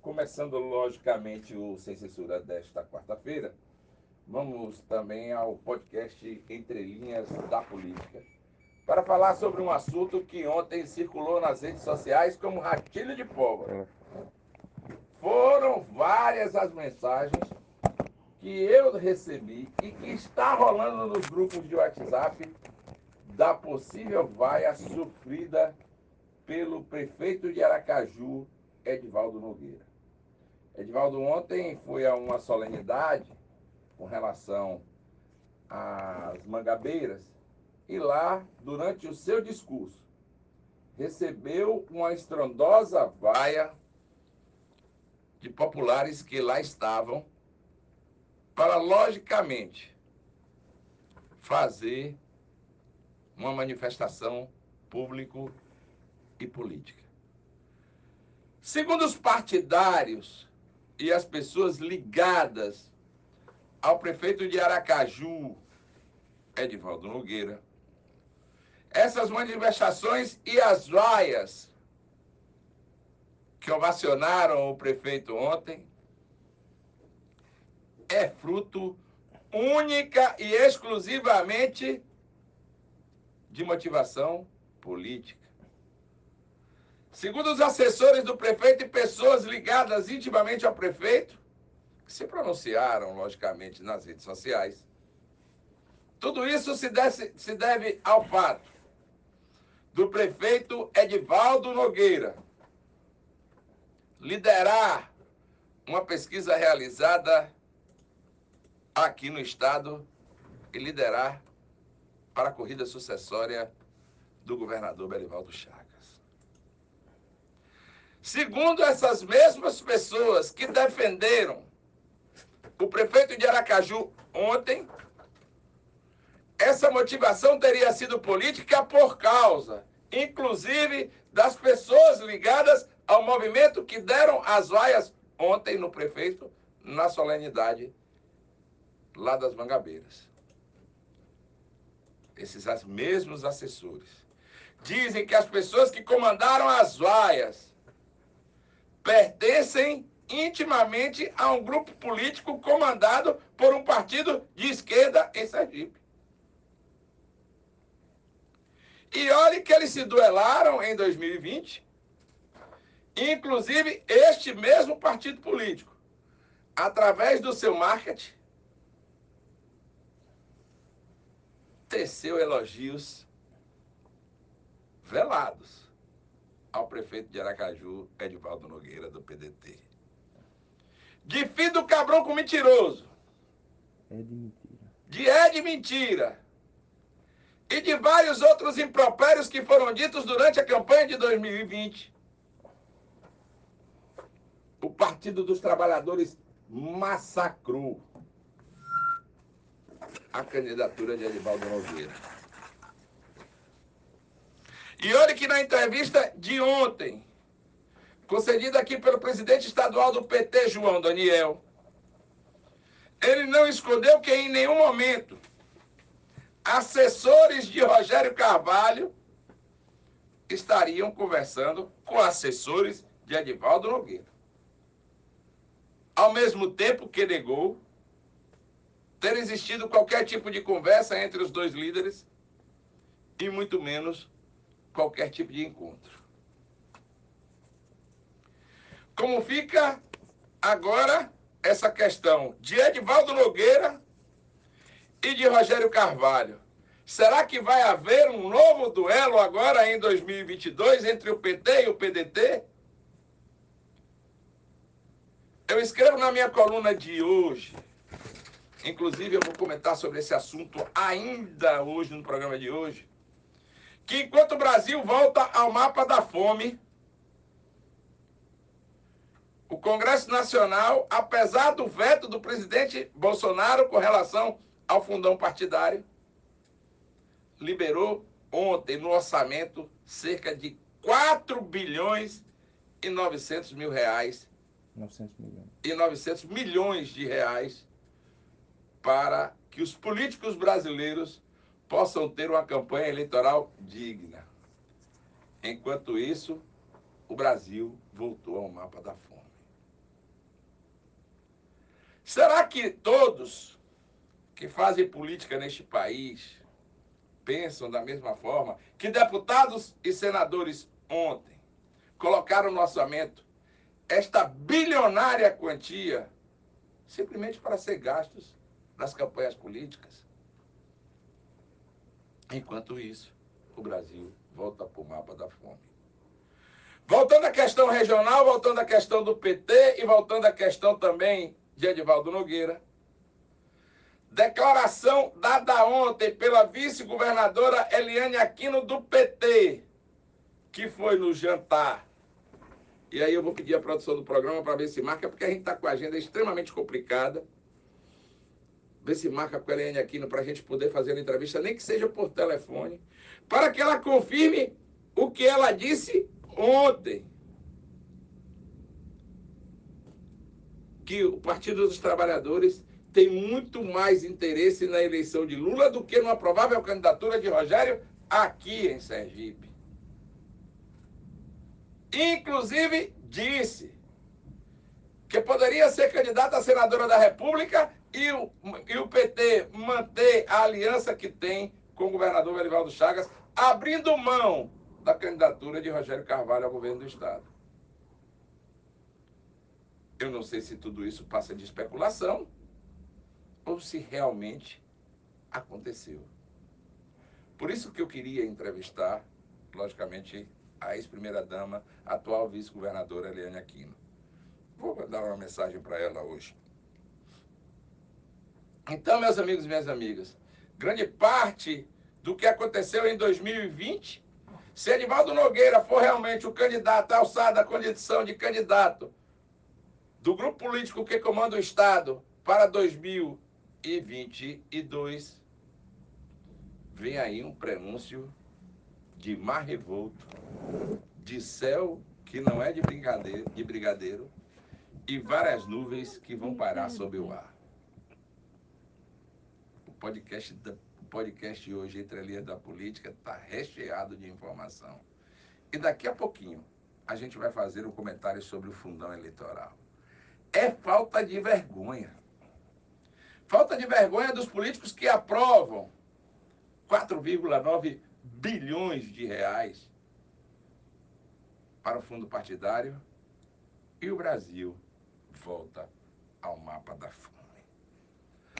Começando, logicamente, o Sem Censura desta quarta-feira, vamos também ao podcast Entre Linhas da Política, para falar sobre um assunto que ontem circulou nas redes sociais como ratilho de pólvora. Foram várias as mensagens que eu recebi e que está rolando nos grupos de WhatsApp da possível vaia sofrida pelo prefeito de Aracaju, Edivaldo Nogueira. Edivaldo ontem foi a uma solenidade com relação às mangabeiras e lá, durante o seu discurso, recebeu uma estrondosa vaia de populares que lá estavam para, logicamente, fazer uma manifestação público e política. Segundo os partidários e as pessoas ligadas ao prefeito de Aracaju, Edivaldo Nogueira, essas manifestações e as vaias que ovacionaram o prefeito ontem é fruto única e exclusivamente de motivação política. Segundo os assessores do prefeito e pessoas ligadas intimamente ao prefeito, que se pronunciaram, logicamente, nas redes sociais, tudo isso se, se deve ao fato do prefeito Edivaldo Nogueira liderar uma pesquisa realizada aqui no estado e liderar para a corrida sucessória do governador Belivaldo Chagas. Segundo essas mesmas pessoas que defenderam o prefeito de Aracaju ontem, essa motivação teria sido política por causa, inclusive, das pessoas ligadas ao movimento que deram as vaias ontem no prefeito, na solenidade lá das Mangabeiras. Esses mesmos assessores, dizem que as pessoas que comandaram as vaias pertencem intimamente a um grupo político comandado por um partido de esquerda em Sergipe. E olhe que eles se duelaram em 2020, inclusive este mesmo partido político, através do seu marketing, teceu elogios velados ao prefeito de Aracaju, Edivaldo Nogueira, do PDT. De filho do cabronco mentiroso. É de mentira. De é de mentira. E de vários outros impropérios que foram ditos durante a campanha de 2020. O Partido dos Trabalhadores massacrou a candidatura de Edivaldo Nogueira. E olha que na entrevista de ontem, concedida aqui pelo presidente estadual do PT, João Daniel, ele não escondeu que em nenhum momento assessores de Rogério Carvalho estariam conversando com assessores de Edivaldo Nogueira. Ao mesmo tempo que negou ter existido qualquer tipo de conversa entre os dois líderes e muito menos qualquer tipo de encontro. Como fica agora essa questão de Edivaldo Nogueira e de Rogério Carvalho? Será que vai haver um novo duelo agora em 2022 entre o PT e o PDT? Eu escrevo na minha coluna de hoje Inclusive, eu vou comentar sobre esse assunto ainda hoje, no programa de hoje. Que enquanto o Brasil volta ao mapa da fome, o Congresso Nacional, apesar do veto do presidente Bolsonaro com relação ao fundão partidário, liberou ontem no orçamento cerca de 4 bilhões e 900 mil reais. 900 milhões. E 900 milhões de reais para que os políticos brasileiros possam ter uma campanha eleitoral digna. Enquanto isso, o Brasil voltou ao mapa da fome. Será que todos que fazem política neste país pensam da mesma forma que deputados e senadores ontem colocaram no orçamento esta bilionária quantia simplesmente para ser gastos nas campanhas políticas? Enquanto isso, o Brasil volta para o mapa da fome. Voltando à questão regional, voltando à questão do PT e voltando à questão também de Edivaldo Nogueira. Declaração dada ontem pela vice-governadora Eliane Aquino do PT, que foi no jantar. E aí eu vou pedir a produção do programa para ver se marca, porque a gente está com a agenda extremamente complicada. Ver se marca com a Eliane Aquino para a gente poder fazer a entrevista, nem que seja por telefone, para que ela confirme o que ela disse ontem. Que o Partido dos Trabalhadores tem muito mais interesse na eleição de Lula do que numa provável candidatura de Rogério aqui em Sergipe. Inclusive, disse que poderia ser candidata a senadora da República e o, e o PT manter a aliança que tem com o governador Belivaldo Chagas, abrindo mão da candidatura de Rogério Carvalho ao governo do Estado. Eu não sei se tudo isso passa de especulação ou se realmente aconteceu. Por isso que eu queria entrevistar, logicamente, a ex-primeira-dama, atual vice-governadora Eliane Aquino. Vou mandar uma mensagem para ela hoje. Então, meus amigos e minhas amigas, grande parte do que aconteceu em 2020, se Edivaldo Nogueira for realmente o candidato alçado à condição de candidato do grupo político que comanda o Estado para 2022, vem aí um prenúncio de mar revolto, de céu que não é de brigadeiro, de brigadeiro e várias nuvens que vão parar sob o ar. Podcast, o podcast hoje, Entre a Linhas da Política, está recheado de informação. E daqui a pouquinho a gente vai fazer um comentário sobre o fundão eleitoral. É falta de vergonha. Falta de vergonha dos políticos que aprovam 4,9 bilhões de reais para o fundo partidário e o Brasil volta ao mapa da fome.